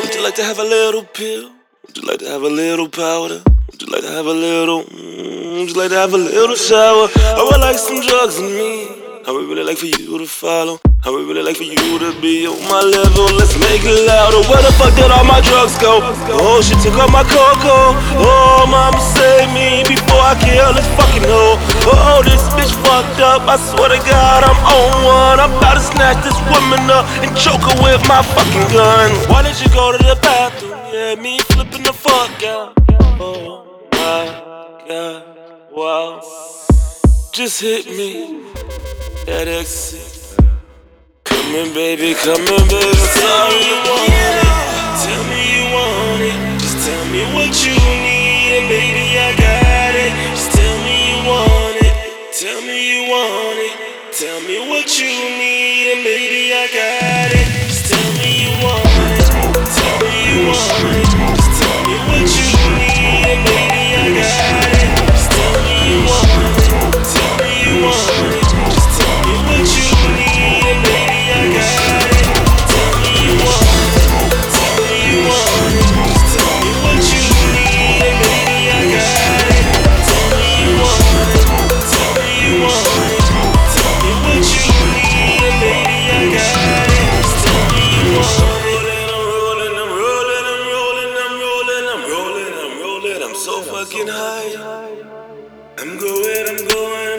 Would you like to have a little pill? Would you like to have a little powder? Would you like to have a little? Mm, would you like to have a little shower? I would like some drugs in me. Like for you to follow. I would really like for you to be on my level. Let's make it louder. Where the fuck did all my drugs go? Oh, she took all my cocoa. Oh, mama save me before I kill this fucking hoe. Oh, this bitch fucked up. I swear to God, I'm on one. I'm about to snatch this woman up and choke her with my fucking gun. Why did you go to the bathroom? Yeah, me flipping the fuck out. Oh my God, wow. Just hit me that exit. Come in, baby, come in, baby. Tell me you want it. Tell me you want it. Just tell me what you need, and baby, I got it. Just tell me you want it. Tell me you want it. Tell me what you need, and baby, I got it. Just tell me you want it. Fucking high. I'm going, I'm going,